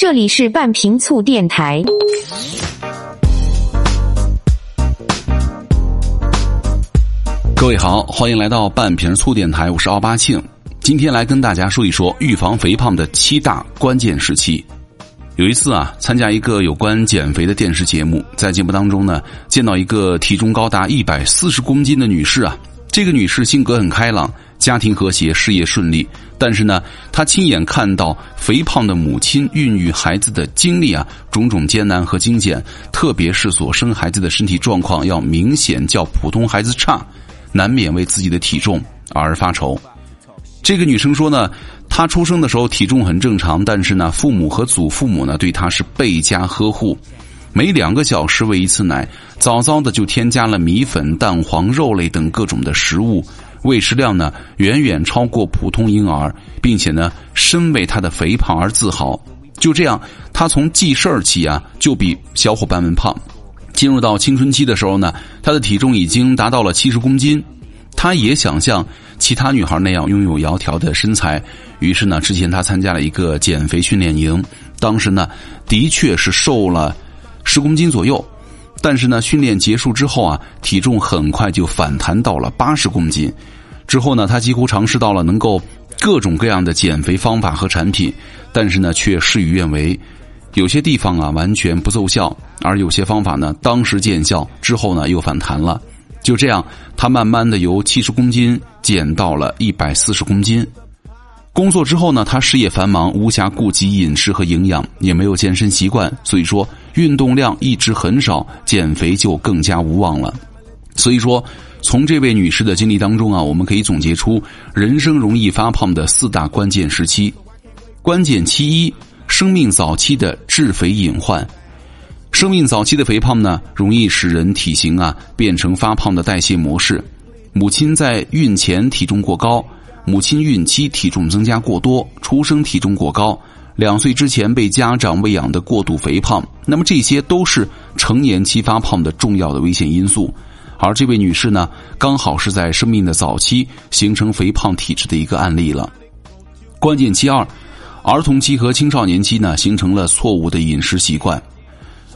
这里是半瓶醋电台。各位好，欢迎来到半瓶醋电台，我是奥巴庆。今天来跟大家说一说预防肥胖的七大关键时期。有一次啊，参加一个有关减肥的电视节目，在节目当中呢，见到一个体重高达一百四十公斤的女士啊。这个女士性格很开朗，家庭和谐，事业顺利。但是呢，她亲眼看到肥胖的母亲孕育孩子的经历啊，种种艰难和精简，特别是所生孩子的身体状况要明显较普通孩子差，难免为自己的体重而发愁。这个女生说呢，她出生的时候体重很正常，但是呢，父母和祖父母呢对她是倍加呵护。每两个小时喂一次奶，早早的就添加了米粉、蛋黄、肉类等各种的食物，喂食量呢远远超过普通婴儿，并且呢深为他的肥胖而自豪。就这样，他从记事儿起啊就比小伙伴们胖。进入到青春期的时候呢，他的体重已经达到了七十公斤。他也想像其他女孩那样拥有窈窕的身材，于是呢，之前他参加了一个减肥训练营，当时呢的确是瘦了。十公斤左右，但是呢，训练结束之后啊，体重很快就反弹到了八十公斤。之后呢，他几乎尝试到了能够各种各样的减肥方法和产品，但是呢，却事与愿违。有些地方啊，完全不奏效；而有些方法呢，当时见效，之后呢，又反弹了。就这样，他慢慢的由七十公斤减到了一百四十公斤。工作之后呢，他事业繁忙，无暇顾及饮食和营养，也没有健身习惯，所以说。运动量一直很少，减肥就更加无望了。所以说，从这位女士的经历当中啊，我们可以总结出人生容易发胖的四大关键时期。关键期一，生命早期的致肥隐患。生命早期的肥胖呢，容易使人体型啊变成发胖的代谢模式。母亲在孕前体重过高，母亲孕期体重增加过多，出生体重过高。两岁之前被家长喂养的过度肥胖，那么这些都是成年期发胖的重要的危险因素。而这位女士呢，刚好是在生命的早期形成肥胖体质的一个案例了。关键期二，儿童期和青少年期呢，形成了错误的饮食习惯。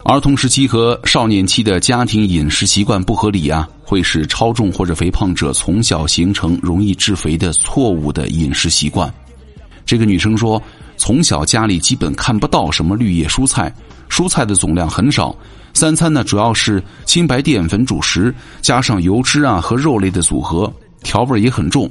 儿童时期和少年期的家庭饮食习惯不合理啊，会使超重或者肥胖者从小形成容易致肥的错误的饮食习惯。这个女生说。从小家里基本看不到什么绿叶蔬菜，蔬菜的总量很少。三餐呢主要是精白淀粉主食，加上油脂啊和肉类的组合，调味也很重。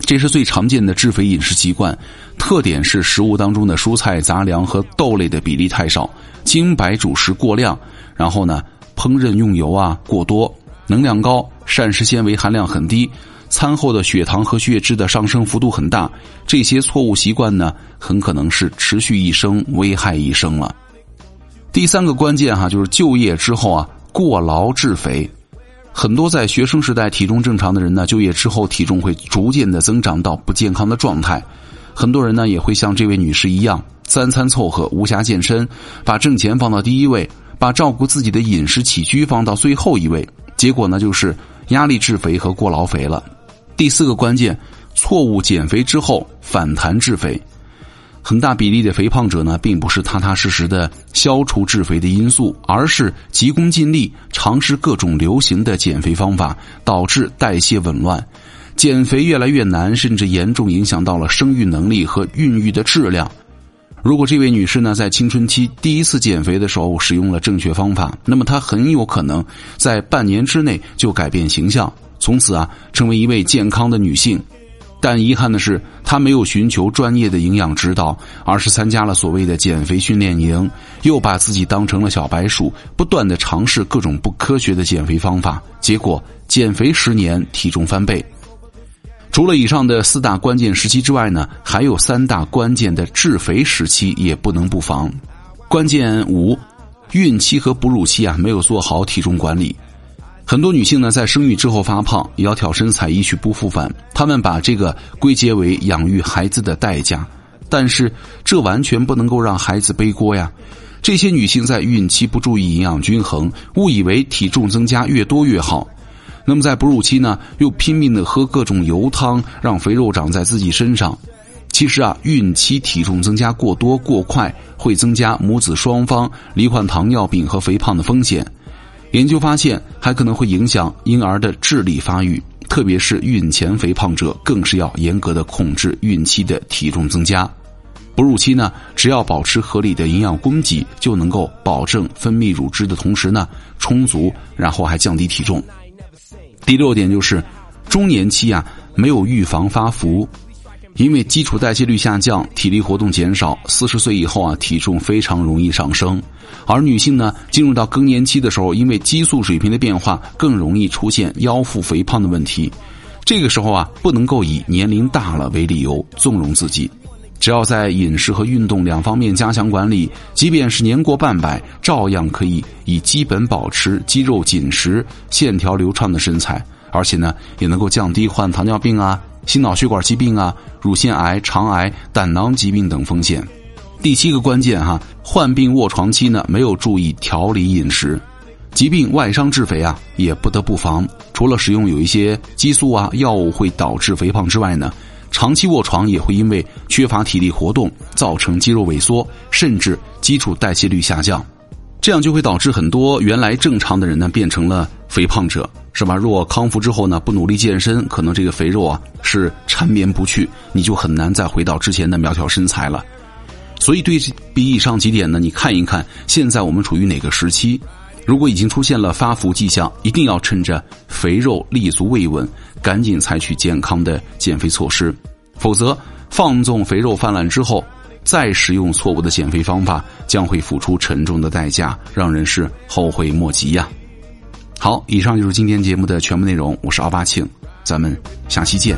这是最常见的致肥饮食习惯。特点是食物当中的蔬菜、杂粮和豆类的比例太少，精白主食过量，然后呢烹饪用油啊过多，能量高，膳食纤维含量很低。餐后的血糖和血脂的上升幅度很大，这些错误习惯呢，很可能是持续一生、危害一生了。第三个关键哈，就是就业之后啊，过劳致肥。很多在学生时代体重正常的人呢，就业之后体重会逐渐的增长到不健康的状态。很多人呢，也会像这位女士一样，三餐凑合，无暇健身，把挣钱放到第一位，把照顾自己的饮食起居放到最后一位，结果呢，就是压力致肥和过劳肥了。第四个关键，错误减肥之后反弹致肥，很大比例的肥胖者呢，并不是踏踏实实的消除致肥的因素，而是急功近利，尝试各种流行的减肥方法，导致代谢紊乱，减肥越来越难，甚至严重影响到了生育能力和孕育的质量。如果这位女士呢，在青春期第一次减肥的时候使用了正确方法，那么她很有可能在半年之内就改变形象。从此啊，成为一位健康的女性，但遗憾的是，他没有寻求专业的营养指导，而是参加了所谓的减肥训练营，又把自己当成了小白鼠，不断的尝试各种不科学的减肥方法，结果减肥十年体重翻倍。除了以上的四大关键时期之外呢，还有三大关键的致肥时期也不能不防。关键五，孕期和哺乳期啊，没有做好体重管理。很多女性呢，在生育之后发胖，窈窕身材一去不复返。她们把这个归结为养育孩子的代价，但是这完全不能够让孩子背锅呀。这些女性在孕期不注意营养均衡，误以为体重增加越多越好。那么在哺乳期呢，又拼命的喝各种油汤，让肥肉长在自己身上。其实啊，孕期体重增加过多过快，会增加母子双方罹患糖尿病和肥胖的风险。研究发现，还可能会影响婴儿的智力发育，特别是孕前肥胖者，更是要严格的控制孕期的体重增加。哺乳期呢，只要保持合理的营养供给，就能够保证分泌乳汁的同时呢充足，然后还降低体重。第六点就是，中年期啊没有预防发福。因为基础代谢率下降，体力活动减少，四十岁以后啊，体重非常容易上升。而女性呢，进入到更年期的时候，因为激素水平的变化，更容易出现腰腹肥胖的问题。这个时候啊，不能够以年龄大了为理由纵容自己，只要在饮食和运动两方面加强管理，即便是年过半百，照样可以以基本保持肌肉紧实、线条流畅的身材，而且呢，也能够降低患糖尿病啊。心脑血管疾病啊、乳腺癌、肠癌、胆囊疾病等风险。第七个关键哈，患病卧床期呢，没有注意调理饮食，疾病外伤致肥啊，也不得不防。除了使用有一些激素啊药物会导致肥胖之外呢，长期卧床也会因为缺乏体力活动，造成肌肉萎缩，甚至基础代谢率下降。这样就会导致很多原来正常的人呢，变成了肥胖者。是吧？若康复之后呢，不努力健身，可能这个肥肉啊是缠绵不去，你就很难再回到之前的苗条身材了。所以，对比以上几点呢，你看一看现在我们处于哪个时期？如果已经出现了发福迹象，一定要趁着肥肉立足未稳，赶紧采取健康的减肥措施，否则放纵肥肉泛滥之后，再使用错误的减肥方法，将会付出沉重的代价，让人是后悔莫及呀。好，以上就是今天节目的全部内容。我是奥巴庆，咱们下期见。